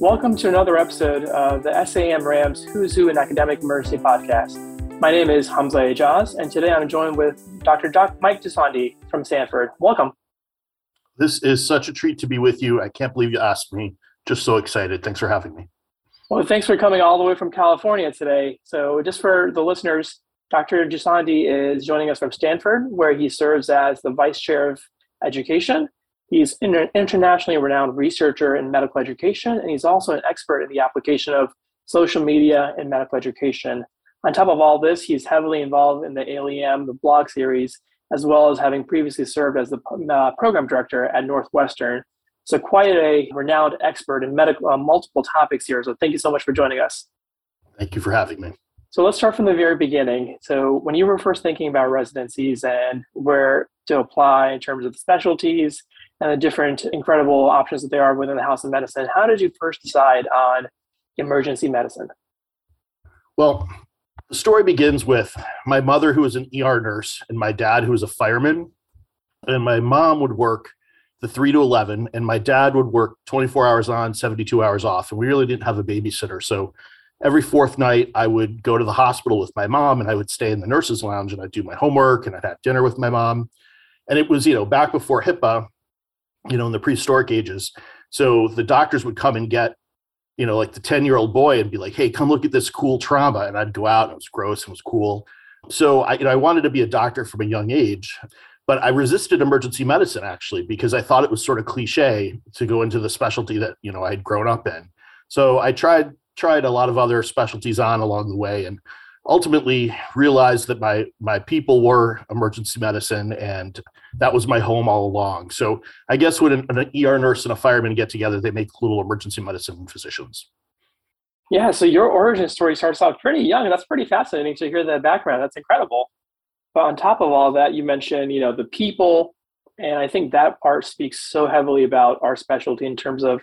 Welcome to another episode of the SAEM RAMS Who's Who in Academic Emergency podcast. My name is Hamza Ejaz, and today I'm joined with Dr. Doc Mike Gisondi from Stanford. Welcome. This is such a treat to be with you. I can't believe you asked me. Just so excited. Thanks for having me. Well, thanks for coming all the way from California today. So, just for the listeners, Dr. Gisondi is joining us from Stanford, where he serves as the Vice Chair of Education He's an internationally renowned researcher in medical education, and he's also an expert in the application of social media in medical education. On top of all this, he's heavily involved in the ALiEM, the blog series, as well as having previously served as the uh, program director at Northwestern. So, quite a renowned expert in medical, uh, multiple topics here. So, thank you so much for joining us. Thank you for having me. So, let's start from the very beginning. So, when you were first thinking about residencies and where to apply in terms of the specialties, and the different incredible options that there are within the House of Medicine. How did you first decide on emergency medicine? Well, the story begins with my mother, who was an ER nurse, and my dad, who was a fireman. And my mom would work the 3 to 11, and my dad would work 24 hours on, 72 hours off. And we really didn't have a babysitter. So every fourth night, I would go to the hospital with my mom, and I would stay in the nurse's lounge, and I'd do my homework, and I'd have dinner with my mom. And it was, you know, back before HIPAA, you know, in the prehistoric ages. So the doctors would come and get, you know, like the 10 year old boy and be like, hey, come look at this cool trauma. And I'd go out and it was gross and it was cool. So I, you know, I wanted to be a doctor from a young age, but I resisted emergency medicine actually because I thought it was sort of cliche to go into the specialty that, you know, I had grown up in. So I tried tried a lot of other specialties on along the way and ultimately realized that my my people were emergency medicine and that was my home all along. So i guess when an, an er nurse and a fireman get together they make little emergency medicine physicians. Yeah so your origin story starts out pretty young that's pretty fascinating to hear that background. That's incredible. But on top of all that you mentioned you know the people and i think that part speaks so heavily about our specialty in terms of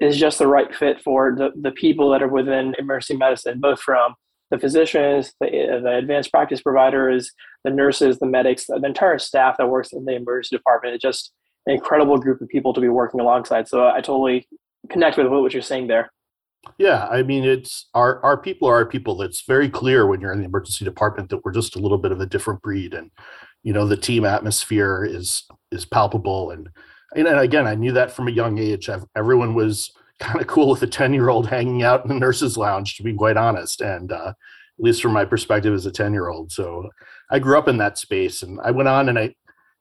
is just the right fit for the, the people that are within emergency medicine both from the physicians, the, uh, the advanced practice providers, the nurses, the medics, the entire staff that works in the emergency department. It's just an incredible group of people to be working alongside. So I totally connect with what you're saying there. Yeah, I mean, it's our our people are our people. It's very clear when you're in the emergency department that we're just a little bit of a different breed, and you know the team atmosphere is is palpable. And and again, I knew that from a young age. I've, everyone was kind of cool with a 10 year old hanging out in the nurse's lounge, to be quite honest. And uh, at least from my perspective as a 10 year old. So I grew up in that space and I went on and I,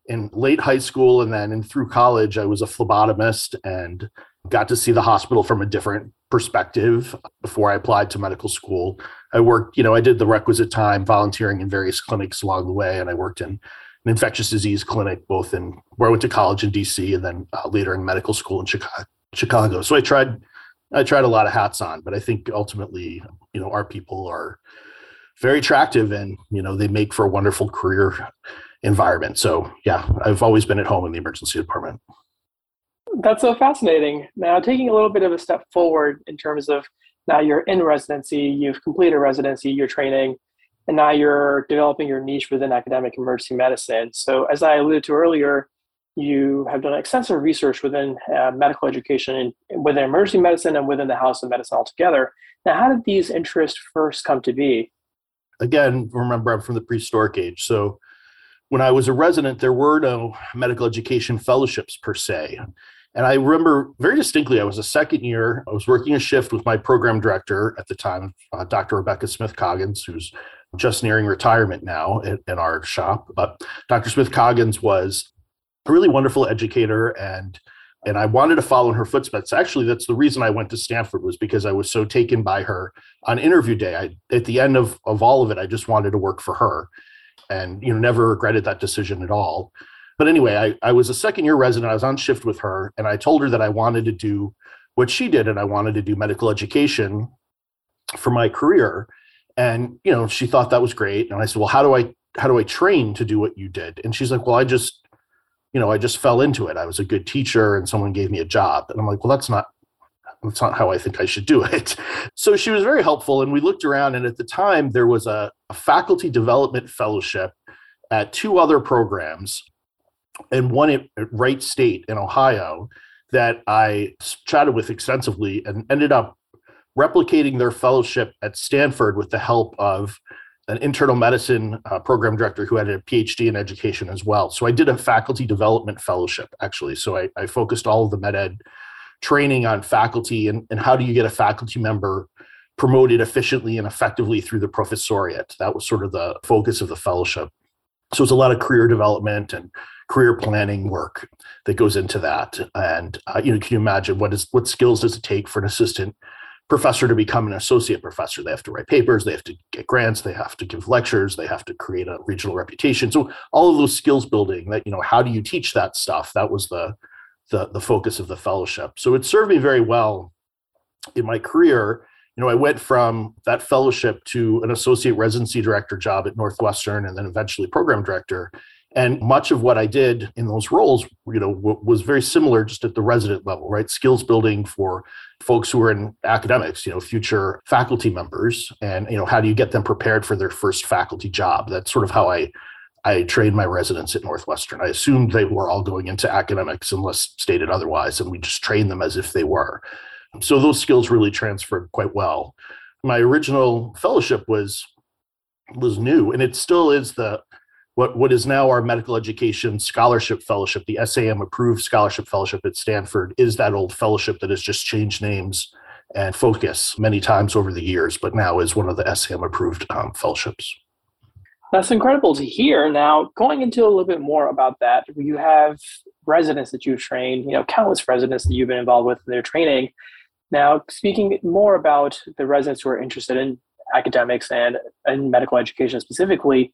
in late high school and then in through college, I was a phlebotomist and got to see the hospital from a different perspective before I applied to medical school. I worked, you know, I did the requisite time volunteering in various clinics along the way, and I worked in an infectious disease clinic, both in where I went to college in DC and then uh, later in medical school in Chicago. Chicago. So I tried I tried a lot of hats on, but I think ultimately, you know, our people are very attractive and, you know, they make for a wonderful career environment. So yeah, I've always been at home in the emergency department. That's so fascinating. Now taking a little bit of a step forward in terms of now you're in residency, you've completed residency, you're training, and now you're developing your niche within academic emergency medicine. So as I alluded to earlier, you have done extensive research within uh, medical education and within emergency medicine and within the House of Medicine altogether. Now, how did these interests first come to be? Again, remember, I'm from the prehistoric age. So when I was a resident, there were no medical education fellowships per se. And I remember very distinctly, I was a second year. I was working a shift with my program director at the time, uh, Dr. Rebecca Smith Coggins, who's just nearing retirement now in, in our shop. But Dr. Smith Coggins was a really wonderful educator and and I wanted to follow in her footsteps. Actually, that's the reason I went to Stanford was because I was so taken by her on interview day. I, at the end of, of all of it, I just wanted to work for her and, you know, never regretted that decision at all. But anyway, I, I was a second year resident. I was on shift with her and I told her that I wanted to do what she did and I wanted to do medical education for my career. And, you know, she thought that was great. And I said, well, how do I, how do I train to do what you did? And she's like, well, I just, you know, I just fell into it. I was a good teacher and someone gave me a job. And I'm like, well, that's not that's not how I think I should do it. So she was very helpful. And we looked around, and at the time, there was a, a faculty development fellowship at two other programs, and one at, at Wright State in Ohio that I chatted with extensively and ended up replicating their fellowship at Stanford with the help of an internal medicine uh, program director who had a PhD in education as well. So I did a faculty development fellowship actually. So I, I focused all of the med ed training on faculty and, and how do you get a faculty member promoted efficiently and effectively through the professoriate. That was sort of the focus of the fellowship. So it's a lot of career development and career planning work that goes into that. And uh, you know, can you imagine what is what skills does it take for an assistant professor to become an associate professor. They have to write papers, they have to get grants, they have to give lectures, they have to create a regional reputation. So all of those skills building that, you know, how do you teach that stuff? That was the the, the focus of the fellowship. So it served me very well in my career. You know, I went from that fellowship to an associate residency director job at Northwestern and then eventually program director. And much of what I did in those roles, you know, w- was very similar just at the resident level, right? Skills building for folks who are in academics, you know, future faculty members, and you know, how do you get them prepared for their first faculty job? That's sort of how I I trained my residents at Northwestern. I assumed they were all going into academics unless stated otherwise, and we just trained them as if they were. So those skills really transferred quite well. My original fellowship was was new, and it still is the what what is now our medical education scholarship fellowship, the SAEM approved scholarship fellowship at Stanford, is that old fellowship that has just changed names and focus many times over the years, but now is one of the SAEM approved um, fellowships. That's incredible to hear. Now, going into a little bit more about that, you have residents that you've trained, you know, countless residents that you've been involved with in their training. Now, speaking more about the residents who are interested in academics and, and medical education specifically,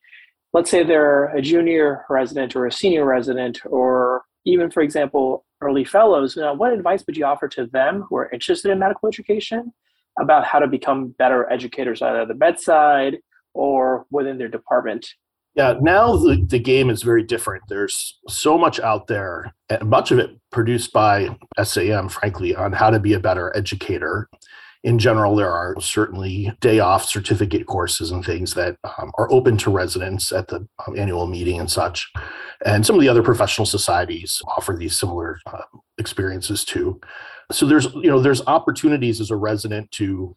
let's say they're a junior resident or a senior resident, or even, for example, early fellows, now, what advice would you offer to them who are interested in medical education about how to become better educators either at the bedside or within their department? Yeah, now the, the game is very different. There's so much out there, and much of it produced by SAEM, frankly, on how to be a better educator in general, there are certainly day off certificate courses and things that um, are open to residents at the um, annual meeting and such. And some of the other professional societies offer these similar uh, experiences too. So there's you know there's opportunities as a resident to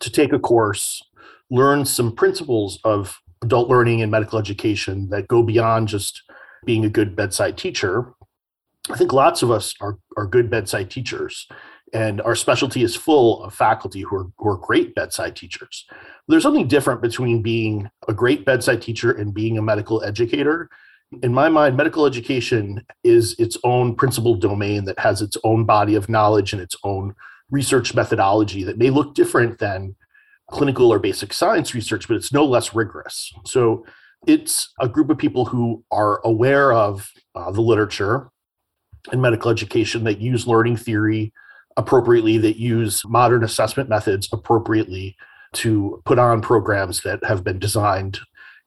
to take a course, learn some principles of adult learning and medical education that go beyond just being a good bedside teacher. I think lots of us are are good bedside teachers and our specialty is full of faculty who are, who are great bedside teachers. There's something different between being a great bedside teacher and being a medical educator. In my mind, medical education is its own principal domain that has its own body of knowledge and its own research methodology that may look different than clinical or basic science research, but it's no less rigorous. So it's a group of people who are aware of uh, the literature in medical education that use learning theory appropriately, that use modern assessment methods appropriately to put on programs that have been designed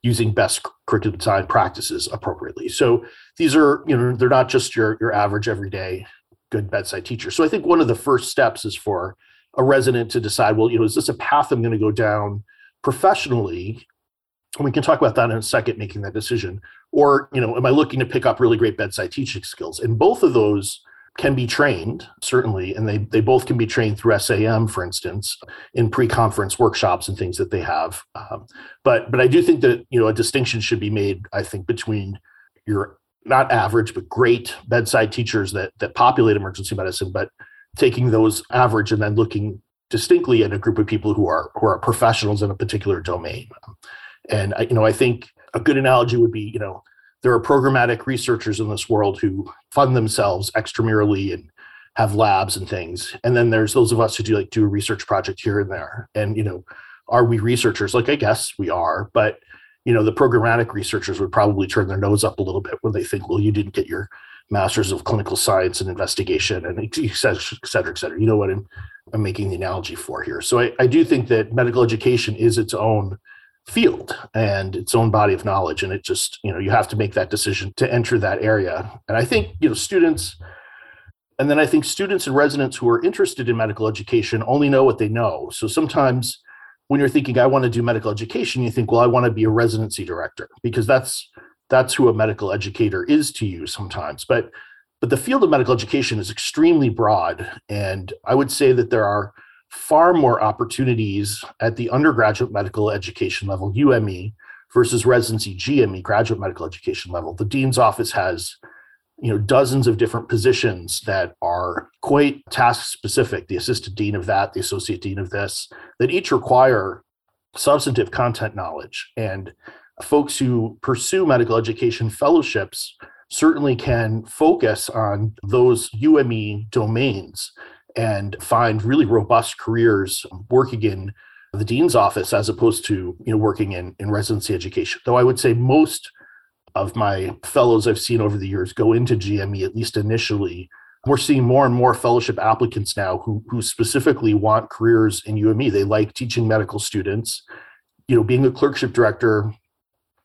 using best curriculum design practices appropriately. So these are, you know, they're not just your, your average everyday good bedside teacher. So I think one of the first steps is for a resident to decide, well, you know, is this a path I'm going to go down professionally? And we can talk about that in a second, making that decision. Or, you know, am I looking to pick up really great bedside teaching skills? And both of those can be trained certainly and they, they both can be trained through SAEM for instance in pre-conference workshops and things that they have. Um, but but i do think that you know a distinction should be made i think between your not average but great bedside teachers that that populate emergency medicine but taking those average and then looking distinctly at a group of people who are who are professionals in a particular domain. And I, you know i think a good analogy would be you know there are programmatic researchers in this world who fund themselves extramurally and have labs and things. And then there's those of us who do like do a research project here and there. And you know are we researchers? Like i guess we are. But you know the programmatic researchers would probably turn their nose up a little bit when they think well you didn't get your masters of clinical science and investigation and et cetera et cetera, et cetera. you know what i'm, I'm making the analogy for here. So I, I do think that medical education is its own field and its own body of knowledge. And it just you know you have to make that decision to enter that area. And i think you know students and then i think students and residents who are interested in medical education only know what they know. So sometimes when you're thinking i want to do medical education you think well i want to be a residency director because that's that's who a medical educator is to you sometimes. But But the field of medical education is extremely broad. And I would say that there are far more opportunities at the undergraduate medical education level, UME, versus residency GME, graduate medical education level. The dean's office has you know dozens of different positions that are quite task specific. The assistant dean of that the associate dean of this that each require substantive content knowledge. And folks who pursue medical education fellowships certainly can focus on those UME domains and find really robust careers working in the dean's office as opposed to you know working in, in residency education. Though i would say most of my fellows i've seen over the years go into gme at least initially. We're seeing more and more fellowship applicants now who, who specifically want careers in ume they like teaching medical students. You know being a clerkship director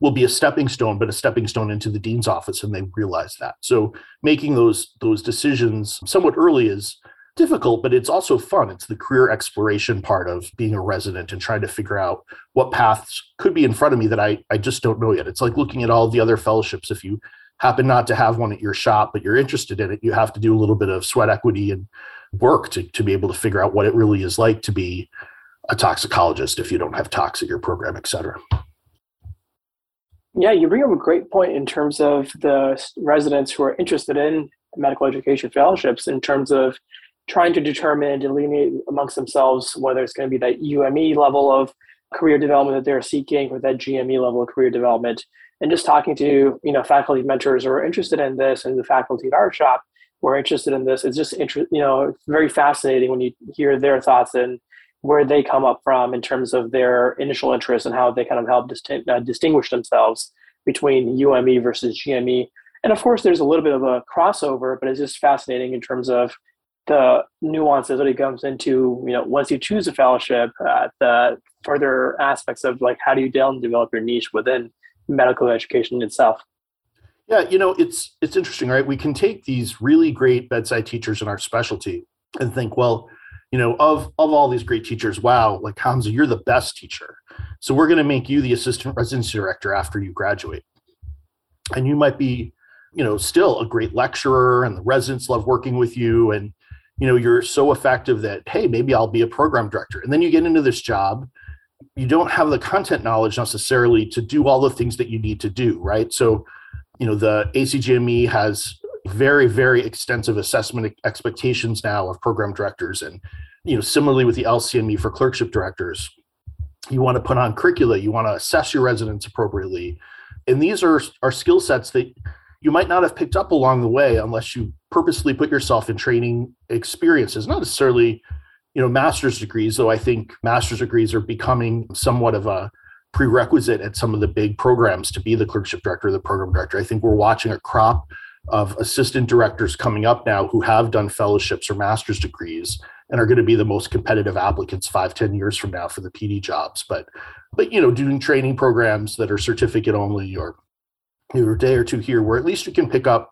will be a stepping stone but a stepping stone into the dean's office and they realize that. So making those those decisions somewhat early is difficult, but it's also fun. It's the career exploration part of being a resident and trying to figure out what paths could be in front of me that I, I just don't know yet. It's like looking at all the other fellowships. If you happen not to have one at your shop, but you're interested in it, you have to do a little bit of sweat equity and work to, to be able to figure out what it really is like to be a toxicologist if you don't have tox at your program, et cetera. Yeah, you bring up a great point in terms of the residents who are interested in medical education fellowships in terms of trying to determine and delineate amongst themselves whether it's going to be that UME level of career development that they're seeking or that GME level of career development. And just talking to you know faculty mentors who are interested in this and the faculty at our shop who are interested in this, it's just inter- you know very fascinating when you hear their thoughts and where they come up from in terms of their initial interest and how they kind of help distin- uh, distinguish themselves between UME versus GME. And of course, there's a little bit of a crossover, but it's just fascinating in terms of the nuances that it comes into, you know, once you choose a fellowship, uh, the further aspects of like how do you develop your niche within medical education itself. Yeah, you know, it's it's interesting, right? We can take these really great bedside teachers in our specialty and think, well, you know, of of all these great teachers, wow, like Hamza, you're the best teacher. So we're going to make you the assistant residency director after you graduate. And you might be, you know, still a great lecturer and the residents love working with you and you know you're so effective that hey maybe i'll be a program director. And then you get into this job you don't have the content knowledge necessarily to do all the things that you need to do right? So you know the acgme has very very extensive assessment expectations now of program directors. And you know similarly with the lcme for clerkship directors you want to put on curricula you want to assess your residents appropriately. And these are are skill sets that you might not have picked up along the way unless you purposely put yourself in training experiences, not necessarily, you know, master's degrees, though I think master's degrees are becoming somewhat of a prerequisite at some of the big programs to be the clerkship director or the program director. I think we're watching a crop of assistant directors coming up now who have done fellowships or master's degrees and are going to be the most competitive applicants five, ten years from now for the PD jobs. But but you know, doing training programs that are certificate only or a day or two here where at least you can pick up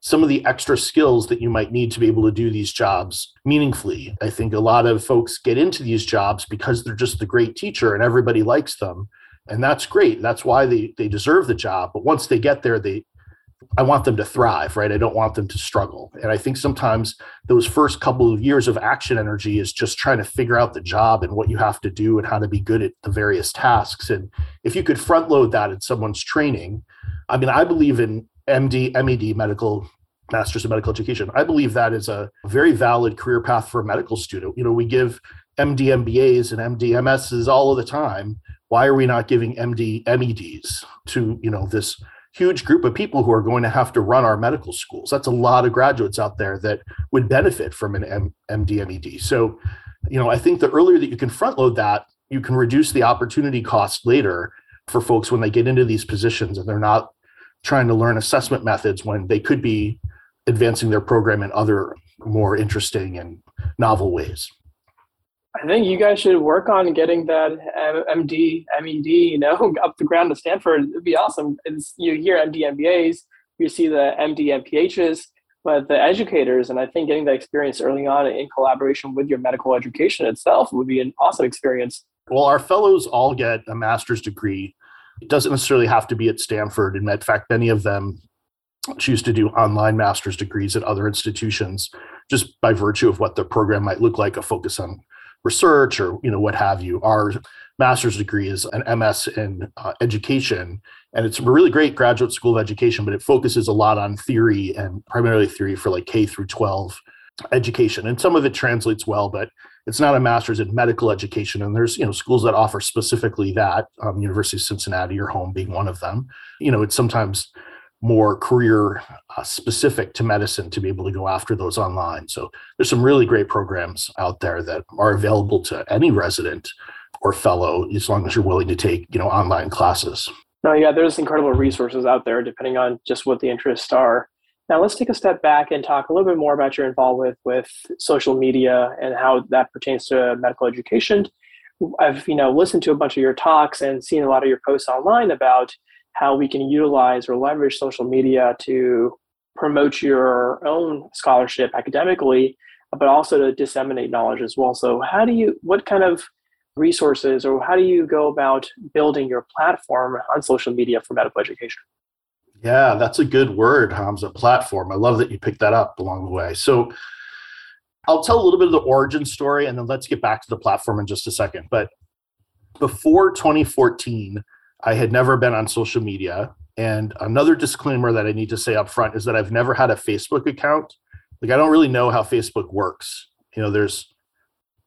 some of the extra skills that you might need to be able to do these jobs meaningfully. I think a lot of folks get into these jobs because they're just the great teacher and everybody likes them. And that's great. That's why they, they deserve the job. But once they get there, they I want them to thrive, right? I don't want them to struggle. And I think sometimes those first couple of years of action energy is just trying to figure out the job and what you have to do and how to be good at the various tasks. And if you could front load that in someone's training, I mean, I believe in MD, MED, medical masters of medical education. I believe that is a very valid career path for a medical student. You know, we give MD MBAs and MD MSs all of the time. Why are we not giving MD MEDs to, you know, this huge group of people who are going to have to run our medical schools? That's a lot of graduates out there that would benefit from an M- MD MED. So, you know, I think the earlier that you can front load that, you can reduce the opportunity cost later for folks when they get into these positions and they're not trying to learn assessment methods when they could be advancing their program in other more interesting and novel ways. I think you guys should work on getting that MD, MED, you know, up the ground to Stanford. It'd be awesome. It's, you hear MD MBAs, you see the MD MPHs, but the educators, and I think getting that experience early on in collaboration with your medical education itself would be an awesome experience. Well, our fellows all get a master's degree. It doesn't necessarily have to be at Stanford. In fact, many of them choose to do online master's degrees at other institutions just by virtue of what the program might look like a focus on research or you know what have you. Our master's degree is an ms in uh, education and it's a really great graduate school of education but it focuses a lot on theory and primarily theory for like k through 12 education. And some of it translates well but it's not a master's in medical education and there's you know schools that offer specifically that um, university of cincinnati your home being one of them. You know it's sometimes more career uh, specific to medicine to be able to go after those online. So there's some really great programs out there that are available to any resident or fellow as long as you're willing to take you know online classes. No yeah there's incredible resources out there depending on just what the interests are now let's take a step back and talk a little bit more about your involvement with social media and how that pertains to medical education. I've you know listened to a bunch of your talks and seen a lot of your posts online about how we can utilize or leverage social media to promote your own scholarship academically, but also to disseminate knowledge as well. So how do you what kind of resources or how do you go about building your platform on social media for medical education? Yeah, that's a good word, Hamza. Platform. I love that you picked that up along the way. So I'll tell a little bit of the origin story and then let's get back to the platform in just a second. But before 2014, I had never been on social media. And another disclaimer that I need to say up front is that I've never had a Facebook account. Like I don't really know how Facebook works. You know, there's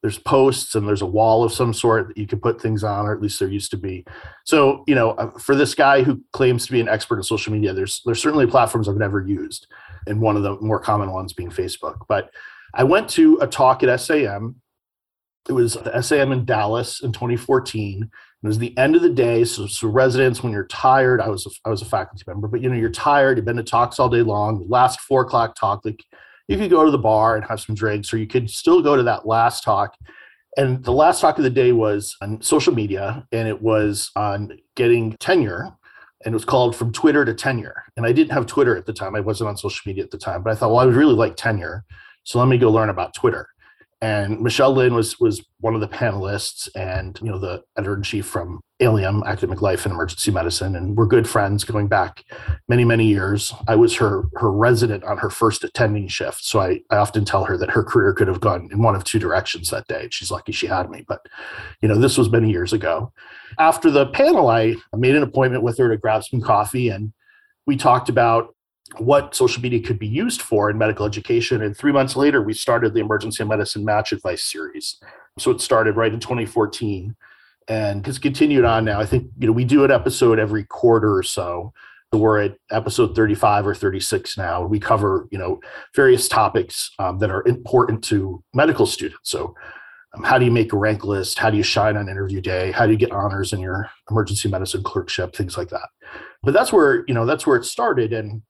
there's posts and there's a wall of some sort that you can put things on or at least there used to be. So you know uh, for this guy who claims to be an expert in social media there's there's certainly platforms i've never used and one of the more common ones being facebook. But i went to a talk at SAEM it was the SAEM in dallas in 2014 it was the end of the day so, so residents when you're tired i was a, i was a faculty member but you know you're tired you've been to talks all day long the last four o'clock talk like you could go to the bar and have some drinks, or you could still go to that last talk. And the last talk of the day was on social media, and it was on getting tenure. And it was called From Twitter to Tenure. And I didn't have Twitter at the time. I wasn't on social media at the time, but I thought, well, I would really like tenure. So let me go learn about Twitter and Michelle Lin was was one of the panelists, and you know the editor in chief from ALiEM Academic Life and Emergency Medicine, and we're good friends going back many many years. I was her her resident on her first attending shift, so I I often tell her that her career could have gone in one of two directions that day. She's lucky she had me, but you know this was many years ago. After the panel, I made an appointment with her to grab some coffee, and we talked about what social media could be used for in medical education. And three months later, we started the Emergency Medicine Match Advice Series. So it started right in 2014 and has continued on now. I think, you know, we do an episode every quarter or so. We're at episode 35 or 36 now. We cover, you know, various topics um, that are important to medical students. So um, how do you make a rank list? How do you shine on interview day? How do you get honors in your emergency medicine clerkship? Things like that. But that's where, you know, that's where it started. And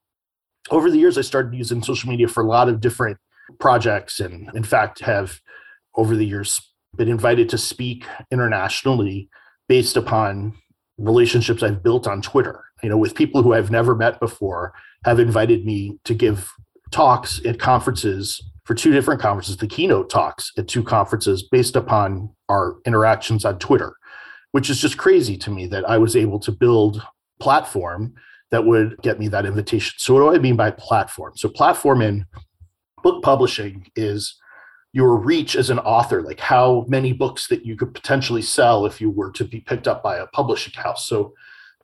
over the years, I started using social media for a lot of different projects, and in fact, have over the years been invited to speak internationally based upon relationships I've built on Twitter. You know, with people who I've never met before, have invited me to give talks at conferences for two different conferences, the keynote talks at two conferences based upon our interactions on Twitter, which is just crazy to me that I was able to build platform that would get me that invitation. So, what do I mean by platform? So, platform in book publishing is your reach as an author, like how many books that you could potentially sell if you were to be picked up by a publishing house. So,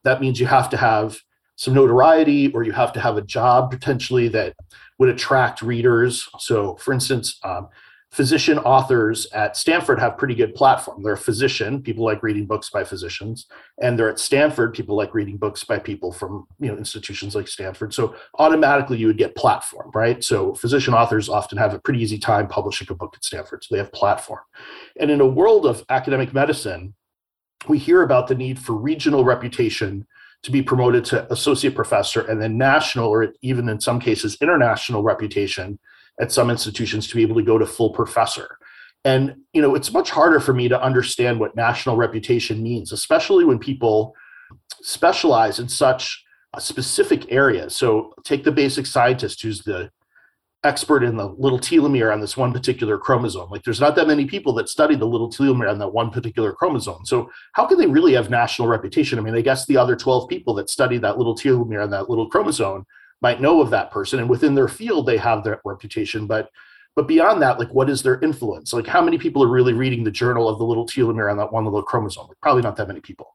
that means you have to have some notoriety or you have to have a job potentially that would attract readers. So, for instance, um, physician authors at Stanford have pretty good platform. They're a physician, people like reading books by physicians, and they're at Stanford, people like reading books by people from you know institutions like Stanford. So automatically you would get platform, right? So physician authors often have a pretty easy time publishing a book at Stanford. So they have platform. And in a world of academic medicine, we hear about the need for regional reputation to be promoted to associate professor and then national or even in some cases international reputation at some institutions to be able to go to full professor. And you know it's much harder for me to understand what national reputation means especially when people specialize in such a specific areas. So take the basic scientist who's the expert in the little telomere on this one particular chromosome. Like there's not that many people that study the little telomere on that one particular chromosome. So how can they really have national reputation? I mean i guess the other 12 people that study that little telomere on that little chromosome might know of that person and within their field they have their reputation but but beyond that like what is their influence? Like how many people are really reading the journal of the little telomere on that one little chromosome? Like, probably not that many people.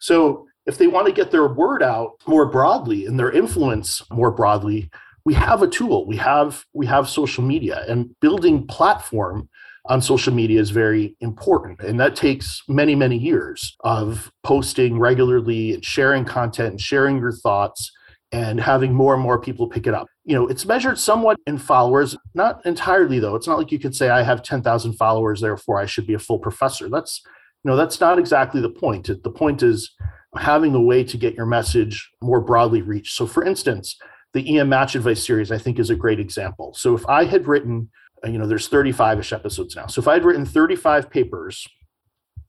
So if they want to get their word out more broadly and their influence more broadly we have a tool. We have we have social media and building platform on social media is very important. And that takes many, many years of posting regularly and sharing content and sharing your thoughts and having more and more people pick it up. You know, it's measured somewhat in followers, not entirely though. It's not like you could say I have 10,000 followers therefore I should be a full professor. That's you know, that's not exactly the point. The point is having a way to get your message more broadly reached. So for instance, the EM Match Advice series I think is a great example. So if I had written uh, you know there's 35ish episodes now so if i had written 35 papers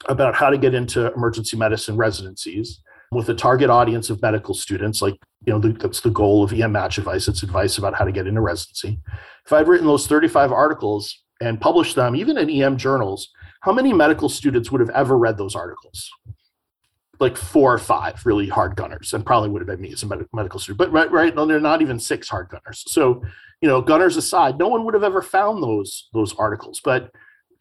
about how to get into emergency medicine residencies with a target audience of medical students like you know the, that's the goal of em match advice. It's advice about how to get into residency. If i'd written those 35 articles and published them even in em journals how many medical students would have ever read those articles? Like four or five really hard gunners and probably would have been me as a med- medical student but right right they're not even six hard gunners. So you know, gunners aside, no one would have ever found those those articles. But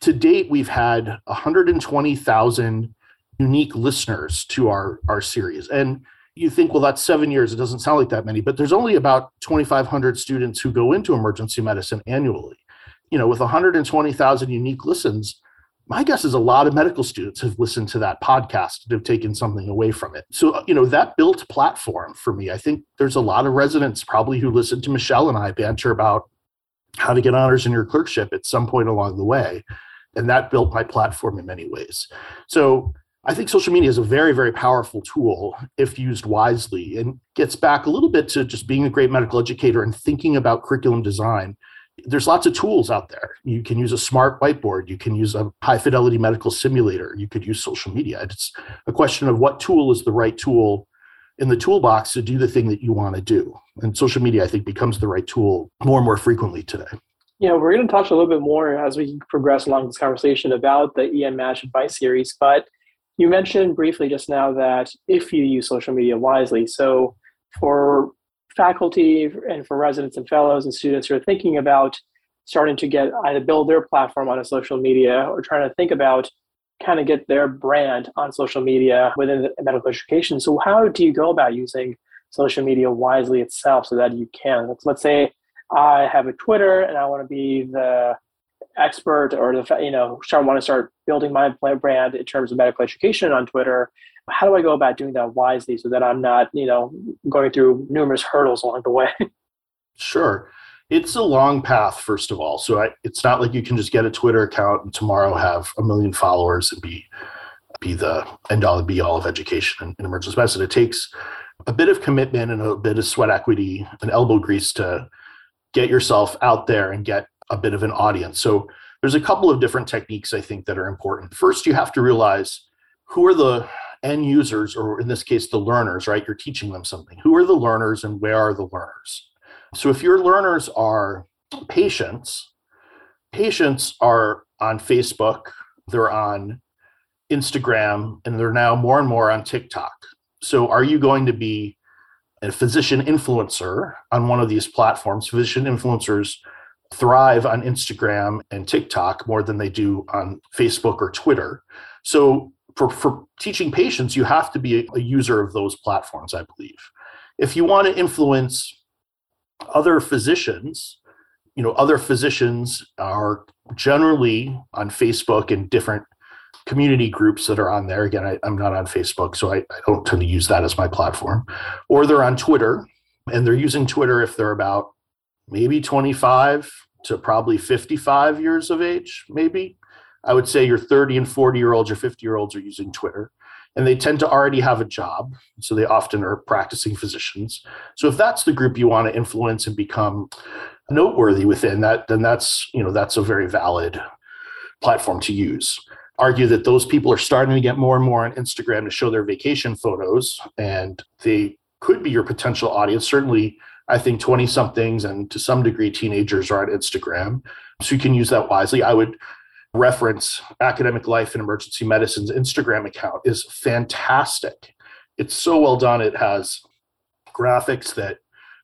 to date, we've had 120,000 unique listeners to our our series, and you think, well, that's seven years. It doesn't sound like that many, but there's only about 2,500 students who go into emergency medicine annually. You know, with 120,000 unique listens, my guess is a lot of medical students have listened to that podcast and have taken something away from it. So, uh, you know, that built platform for me, I think there's a lot of residents probably who listened to Michelle and I banter about how to get honors in your clerkship at some point along the way. And that built my platform in many ways. So I think social media is a very, very powerful tool if used wisely and gets back a little bit to just being a great medical educator and thinking about curriculum design there's lots of tools out there. You can use a smart whiteboard, you can use a high fidelity medical simulator, you could use social media. It's a question of what tool is the right tool in the toolbox to do the thing that you want to do. And social media, I think, becomes the right tool more and more frequently today. Yeah, we're going to touch a little bit more as we progress along this conversation about the EM Match Advice series. But you mentioned briefly just now that if you use social media wisely, so for faculty and for residents and fellows and students who are thinking about starting to get either build their platform on a social media or trying to think about kind of get their brand on social media within the medical education. So how do you go about using social media wisely itself so that you can? Let's, let's say I have a Twitter and I want to be the expert or the you know start want to start building my brand in terms of medical education on Twitter how do I go about doing that wisely so that I'm not, you know, going through numerous hurdles along the way? Sure. It's a long path, first of all. So I, it's not like you can just get a Twitter account and tomorrow have a million followers and be be the end all and be all of education in emergency medicine. It takes a bit of commitment and a bit of sweat equity and elbow grease to get yourself out there and get a bit of an audience. So there's a couple of different techniques I think that are important. First, you have to realize who are the end users, or in this case, the learners, right? You're teaching them something. Who are the learners and where are the learners? So if your learners are patients, patients are on Facebook, they're on Instagram, and they're now more and more on TikTok. So are you going to be a physician influencer on one of these platforms? Physician influencers thrive on Instagram and TikTok more than they do on Facebook or Twitter. So for, for teaching patients, you have to be a, user of those platforms, I believe. If you want to influence other physicians, you know, other physicians are generally on Facebook and different community groups that are on there. Again, I, am not on Facebook, so I, I, don't tend to use that as my platform. Or they're on Twitter, and they're using Twitter if they're about maybe 25 to probably 55 years of age, maybe. I would say your 30 and 40 year olds or 50 year olds are using Twitter and they tend to already have a job. So they often are practicing physicians. So if that's the group you want to influence and become noteworthy within that, then that's, you know, that's a very valid platform to use. Argue that those people are starting to get more and more on Instagram to show their vacation photos and they could be your potential audience. Certainly, I think 20 somethings and to some degree teenagers are on Instagram. So you can use that wisely. I would reference academic life and emergency medicine's instagram account is fantastic it's so well done it has graphics that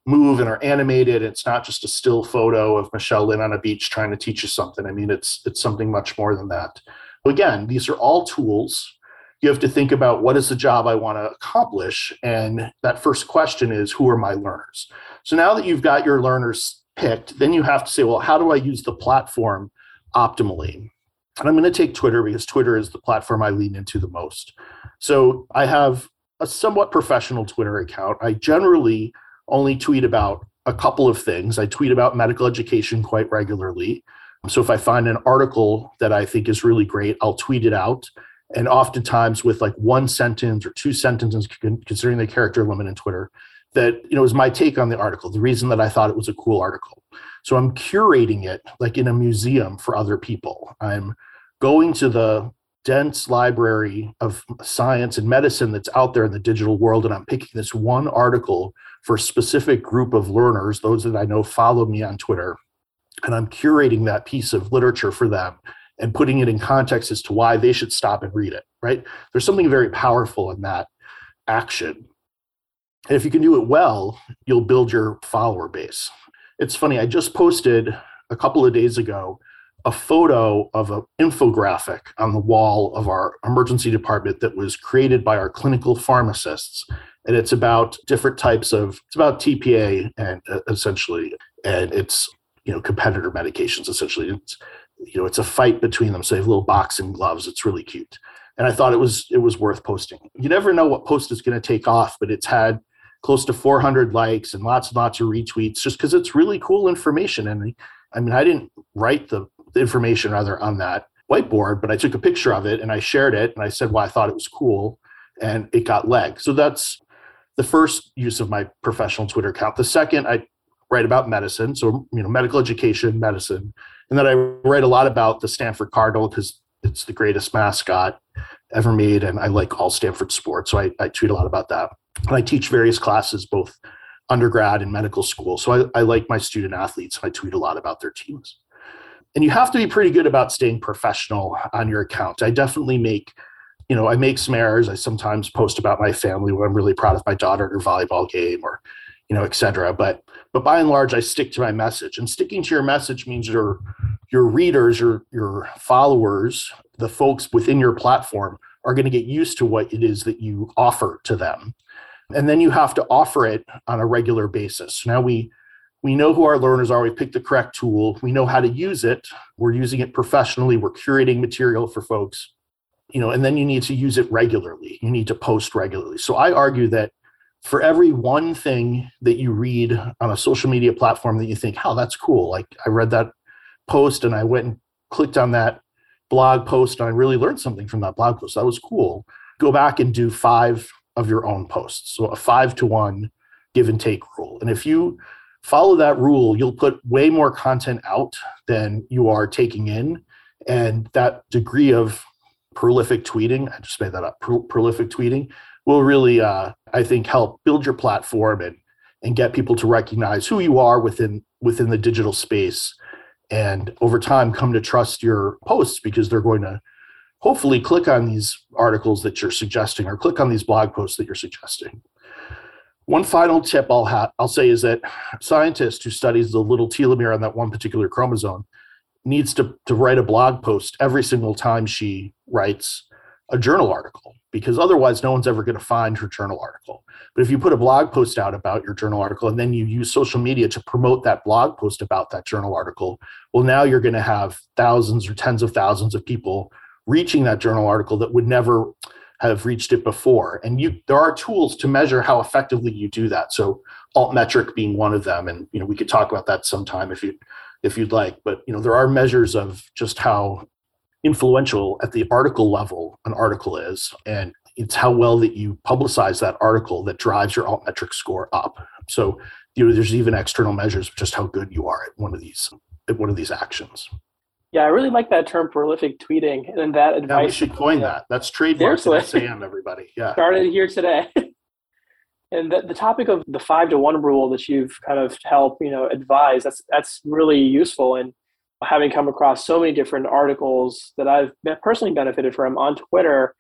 move and are animated. It's not just a still photo of Michelle Lin on a beach trying to teach you something. I mean, it's it's something much more than that. Again, these are all tools. You have to think about what is the job I want to accomplish, and that first question is who are my learners. So now that you've got your learners picked, then you have to say, well, how do I use the platform optimally? And I'm going to take Twitter because Twitter is the platform I lean into the most. So I have a somewhat professional Twitter account. I generally only tweet about a couple of things. I tweet about medical education quite regularly. So if I find an article that I think is really great, I'll tweet it out. And oftentimes with like one sentence or two sentences, considering the character limit in Twitter, that you know is my take on the article. The reason that I thought it was a cool article. So I'm curating it like in a museum for other people. I'm going to the dense library of science and medicine that's out there in the digital world and i'm picking this one article for a specific group of learners those that i know follow me on twitter and i'm curating that piece of literature for them and putting it in context as to why they should stop and read it right? There's something very powerful in that action. And if you can do it well you'll build your follower base. It's funny i just posted a couple of days ago a photo of an infographic on the wall of our emergency department that was created by our clinical pharmacists. And it's about different types of it's about tpa and uh, essentially and it's you know competitor medications essentially. It's you know it's a fight between them so they have little boxing gloves it's really cute and i thought it was it was worth posting you never know what post is going to take off but it's had close to 400 likes and lots and lots of retweets just because it's really cool information and i mean i didn't write the the information rather on that whiteboard, but I took a picture of it and I shared it and I said, well, I thought it was cool and it got legs. So that's the first use of my professional Twitter account. The second, I write about medicine. So, you know, medical education, medicine. And then I write a lot about the Stanford Cardinal because it's the greatest mascot ever made. And I like all Stanford sports. So I, I tweet a lot about that. And I teach various classes, both undergrad and medical school. So I, I like my student athletes. and I tweet a lot about their teams and you have to be pretty good about staying professional on your account. I definitely make, you know, I make some errors. I sometimes post about my family when I'm really proud of my daughter at her volleyball game or, you know, et cetera. But but by and large, I stick to my message. And sticking to your message means your your readers, your your followers, the folks within your platform are going to get used to what it is that you offer to them. And then you have to offer it on a regular basis. Now we we know who our learners are. We've picked the correct tool. We know how to use it. We're using it professionally. We're curating material for folks, you know, and then you need to use it regularly. You need to post regularly. So I argue that for every one thing that you read on a social media platform that you think, "Oh, that's cool," like I read that post and I went and clicked on that blog post and I really learned something from that blog post. That was cool. Go back and do five of your own posts. So a five to one give and take rule. And if you follow that rule, you'll put way more content out than you are taking in. And that degree of prolific tweeting, I just made that up, pro- prolific tweeting will really, uh, I think, help build your platform and, and get people to recognize who you are within within the digital space and over time come to trust your posts because they're going to hopefully click on these articles that you're suggesting or click on these blog posts that you're suggesting. One final tip I'll ha- I'll say is that scientist who studies the little telomere on that one particular chromosome needs to, to write a blog post every single time she writes a journal article because otherwise no one's ever going to find her journal article. But if you put a blog post out about your journal article and then you use social media to promote that blog post about that journal article, well, now you're going to have thousands or tens of thousands of people reaching that journal article that would never have reached it before. And you there are tools to measure how effectively you do that. So altmetric being one of them. And you know, we could talk about that sometime if you if you'd like. But you know, there are measures of just how influential at the article level an article is. And it's how well that you publicize that article that drives your altmetric score up. So you know, there's even external measures of just how good you are at one of these at one of these actions. Yeah, I really like that term prolific tweeting and that advice. Yeah, we should coin that. That's trademark SAEM, everybody. Yeah. Started here today. and the, the topic of the five to one rule that you've kind of helped, you know, advise, that's that's really useful. And having come across so many different articles that I've personally benefited from on Twitter,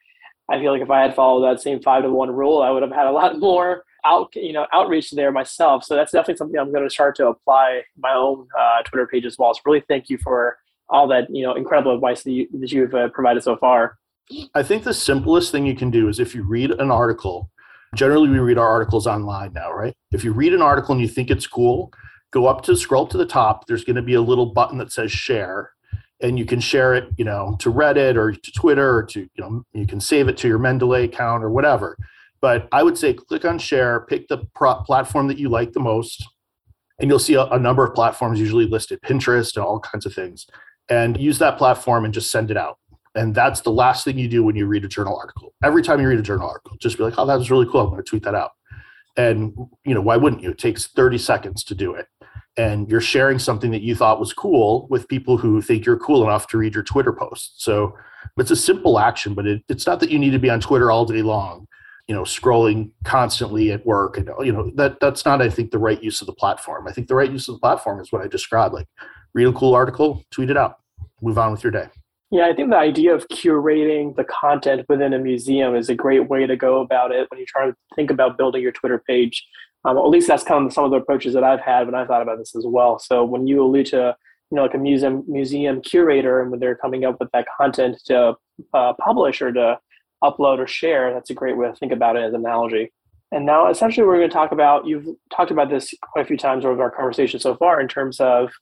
I feel like if I had followed that same five to one rule, I would have had a lot more out you know outreach there myself. So that's definitely something I'm going to start to apply my own uh, Twitter page as well. So really, thank you for all that you know incredible advice that, you, that you've uh, provided so far. I think the simplest thing you can do is if you read an article. Generally, we read our articles online now, right? If you read an article and you think it's cool, go up to scroll to the top. There's going to be a little button that says share and you can share it, you know, to Reddit or to Twitter or to, you know, you can save it to your Mendeley account or whatever. But I would say click on share, pick the pro- platform that you like the most, and you'll see a, a number of platforms usually listed, Pinterest and all kinds of things, and use that platform and just send it out. And that's the last thing you do when you read a journal article. Every time you read a journal article, just be like, oh, that was really cool. I'm going to tweet that out. And, you know, why wouldn't you? It takes 30 seconds to do it and you're sharing something that you thought was cool with people who think you're cool enough to read your Twitter post. So it's a simple action, but it, it's not that you need to be on Twitter all day long, you know, scrolling constantly at work. And, you know, that that's not, I think, the right use of the platform. I think the right use of the platform is what I described. Like read a cool article, tweet it out, move on with your day. Yeah, I think the idea of curating the content within a museum is a great way to go about it when you're trying to think about building your Twitter page. Um, at least that's kind of some of the approaches that I've had when I thought about this as well. So when you allude to you know like a museum museum curator and when they're coming up with that content to uh, publish or to upload or share, that's a great way to think about it as an analogy. And now essentially we're going to talk about you've talked about this quite a few times over our conversation so far in terms of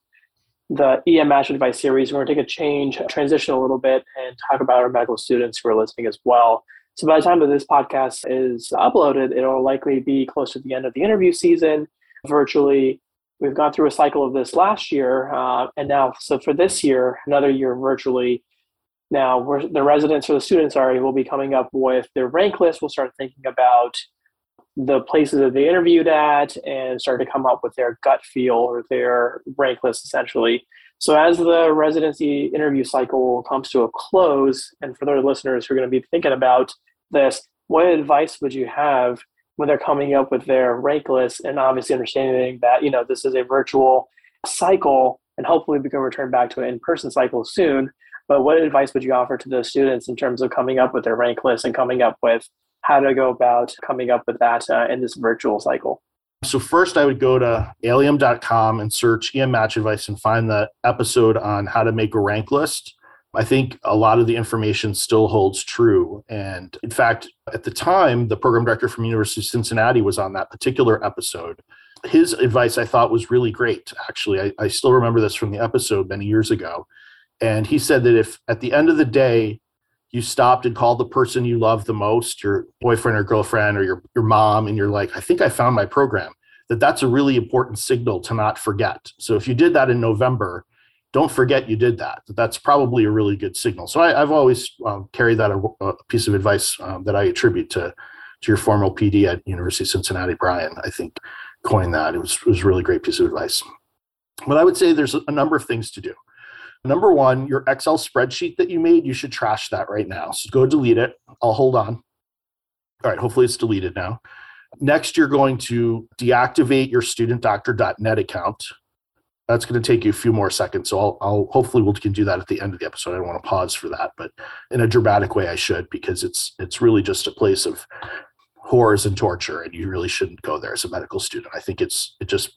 the EM Match Advice series. We're going to take a change, transition a little bit, and talk about our medical students who are listening as well. So by the time that this podcast is uploaded, it'll likely be close to the end of the interview season virtually. We've gone through a cycle of this last year, uh, and now, so for this year, another year virtually. Now, the residents or the students, sorry, will be coming up with their rank list. We'll start thinking about the places that they interviewed at and start to come up with their gut feel or their rank list essentially. So as the residency interview cycle comes to a close, and for those listeners who are going to be thinking about this, what advice would you have when they're coming up with their rank list and obviously understanding that, you know, this is a virtual cycle and hopefully we can return back to an in-person cycle soon. But what advice would you offer to those students in terms of coming up with their rank list and coming up with how to go about coming up with that uh, in this virtual cycle? So first I would go to aliem.com and search EM match advice and find the episode on how to make a rank list. I think a lot of the information still holds true. And in fact, at the time, the program director from University of Cincinnati was on that particular episode. His advice I thought was really great. Actually, I, I still remember this from the episode many years ago. And he said that if at the end of the day, you stopped and called the person you love the most, your boyfriend or girlfriend or your, your mom, and you're like, I think I found my program, that that's a really important signal to not forget. So if you did that in November, don't forget you did that. That's probably a really good signal. So I, have always um, carried that a, a, piece of advice um, that I attribute to to your former PD at University of Cincinnati, Brian. I think coined that. It was it was a really great piece of advice. But I would say there's a number of things to do. Number one, your Excel spreadsheet that you made, you should trash that right now. So go delete it. I'll hold on. All right, hopefully it's deleted now. Next, you're going to deactivate your studentdoctor.net account. That's going to take you a few more seconds. So I'll, I'll hopefully we can do that at the end of the episode. I don't want to pause for that, but in a dramatic way, I should because it's it's really just a place of horrors and torture, and you really shouldn't go there as a medical student. I think it's it just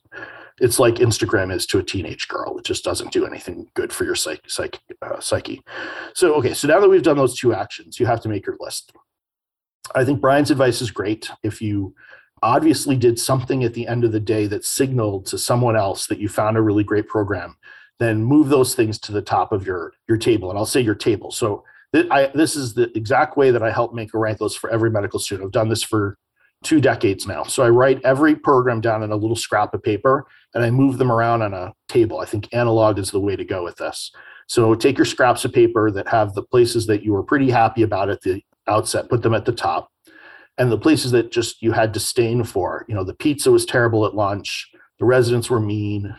it's like Instagram is to a teenage girl. It just doesn't do anything good for your psych, psych, uh, psyche. So, okay, so now that we've done those two actions, you have to make your list. I think Brian's advice is great. If you obviously did something at the end of the day that signaled to someone else that you found a really great program, then move those things to the top of your your table. And I'll say your table. So th- I, this is the exact way that I help make a rank list for every medical student. I've done this for two decades now. So I write every program down in a little scrap of paper and I move them around on a table. I think analog is the way to go with this. So take your scraps of paper that have the places that you were pretty happy about at the outset, put them at the top. And the places that just you had disdain for, you know, the pizza was terrible at lunch, the residents were mean,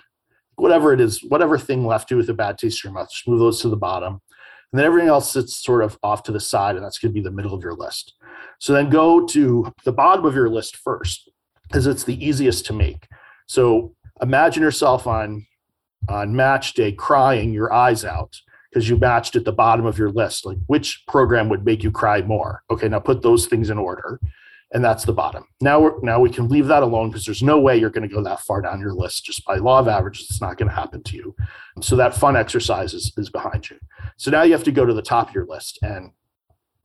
whatever it is, whatever thing left you with a bad taste in your mouth, just move those to the bottom. And then everything else sits sort of off to the side, and that's going to be the middle of your list. So then go to the bottom of your list first, because it's the easiest to make. So imagine yourself on on match day crying your eyes out because you matched at the bottom of your list. Like which program would make you cry more? Okay, now put those things in order. and that's the bottom. Now we're now we can leave that alone because there's no way you're going to go that far down your list just by law of averages. It's not going to happen to you. So that fun exercise is, is behind you. So now you have to go to the top of your list, and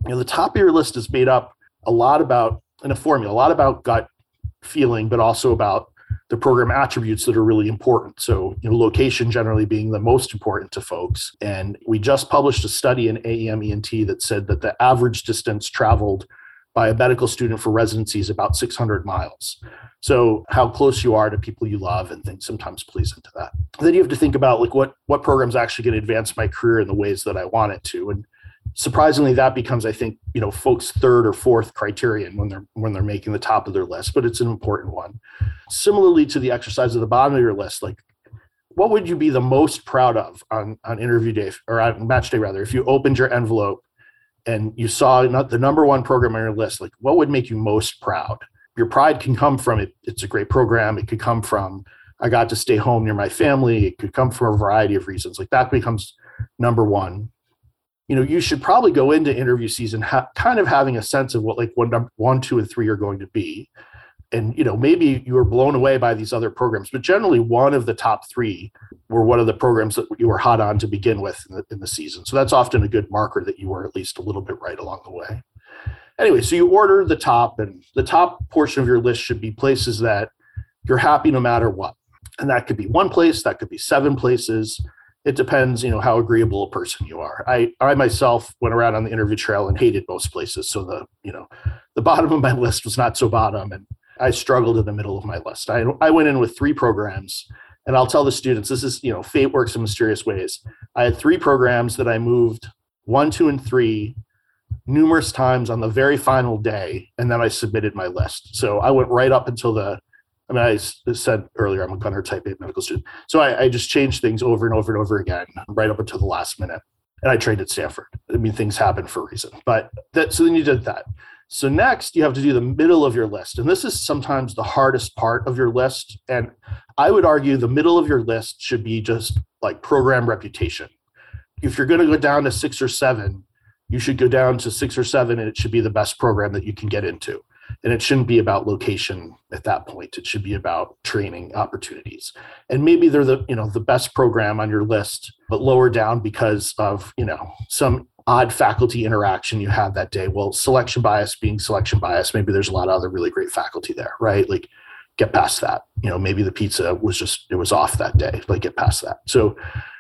you know the top of your list is made up a lot about in a formula, a lot about gut feeling, but also about the program attributes that are really important. So, you know, location generally being the most important to folks. And we just published a study in AEM E&T that said that the average distance traveled by a medical student for residency is about 600 miles. So, how close you are to people you love and things sometimes plays into that. Then you have to think about like what what programs actually going to advance my career in the ways that I want it to. And surprisingly that becomes i think you know folks third or fourth criterion when they're when they're making the top of their list but it's an important one. Similarly to the exercise at the bottom of your list like what would you be the most proud of on on interview day or on match day rather if you opened your envelope and you saw not the number one program on your list like what would make you most proud? Your pride can come from it. It's a great program. It could come from i got to stay home near my family. It could come from a variety of reasons. Like that becomes number one you know you should probably go into interview season ha- kind of having a sense of what like one one two and three are going to be. And you know maybe you were blown away by these other programs but generally one of the top three were one of the programs that you were hot on to begin with in the, in the season. So that's often a good marker that you were at least a little bit right along the way. Anyway so you order the top and the top portion of your list should be places that you're happy no matter what. And that could be one place that could be seven places it depends, you know, how agreeable a person you are. I, I myself went around on the interview trail and hated most places. So the, you know, the bottom of my list was not so bottom. And I struggled in the middle of my list. I, I went in with three programs and I'll tell the students, this is, you know, fate works in mysterious ways. I had three programs that I moved one, two, and three numerous times on the very final day. And then I submitted my list. So I went right up until the I mean, I said earlier, I'm a Gunner type A medical student. So I, I, just changed things over and over and over again, right up until the last minute. And I trained at Stanford. I mean, things happen for a reason. But that, so then you did that. So next, you have to do the middle of your list. And this is sometimes the hardest part of your list. And I would argue the middle of your list should be just like program reputation. If you're going to go down to six or seven, you should go down to six or seven and it should be the best program that you can get into and it shouldn't be about location at that point. It should be about training opportunities. And maybe they're the you know the best program on your list but lower down because of you know some odd faculty interaction you had that day. Well selection bias being selection bias maybe there's a lot of other really great faculty there right? Like get past that. You know maybe the pizza was just it was off that day like get past that. So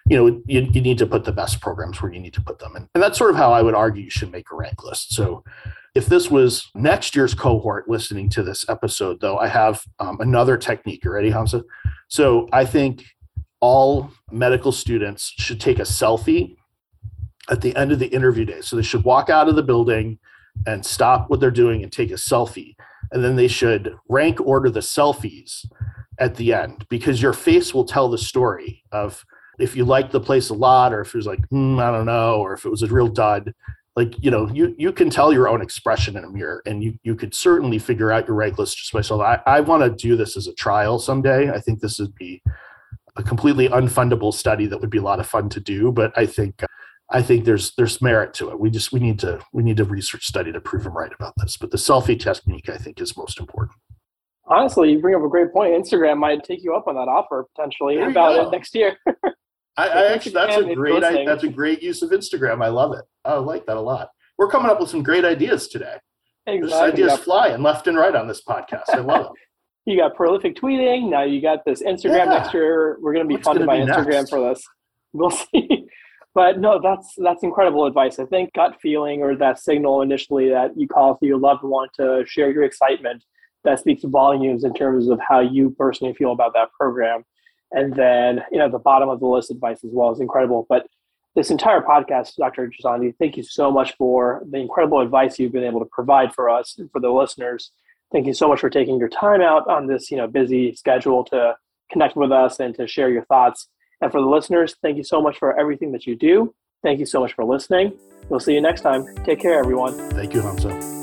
you know you, you need to put the best programs where you need to put them. And, and that's sort of how i would argue you should make a rank list. So if this was next year's cohort listening to this episode, though, I have um, another technique. You ready, Hamza? So I think all medical students should take a selfie at the end of the interview day. So they should walk out of the building and stop what they're doing and take a selfie. And then they should rank order the selfies at the end because your face will tell the story of if you liked the place a lot or if it was like, hmm, I don't know, or if it was a real dud like you know you you can tell your own expression in a mirror and you you could certainly figure out your rank list just by yourself i, I want to do this as a trial someday. I think this would be a completely unfundable study that would be a lot of fun to do but i think uh, i think there's there's merit to it. We just we need to we need a research study to prove i'm right about this but the selfie technique i think is most important. Honestly you bring up a great point. Instagram might take you up on that offer potentially about it next year. I, I actually that's a great I, that's a great use of Instagram. I love it. Oh, I like that a lot. We're coming up with some great ideas today. Exactly. There's ideas flying left and right on this podcast. I love it. you got prolific tweeting. Now you got this Instagram yeah. next year. We're going to be What's funded by Instagram next? for this. We'll see. but no, that's that's incredible advice. I think gut feeling or that signal initially that you call for your loved one to share your excitement that speaks volumes in terms of how you personally feel about that program. And then, you know, the bottom of the list advice as well is incredible. But this entire podcast, Dr. Gisondi, thank you so much for the incredible advice you've been able to provide for us and for the listeners. Thank you so much for taking your time out on this, you know, busy schedule to connect with us and to share your thoughts. And for the listeners, thank you so much for everything that you do. Thank you so much for listening. We'll see you next time. Take care, everyone. Thank you, Hamza.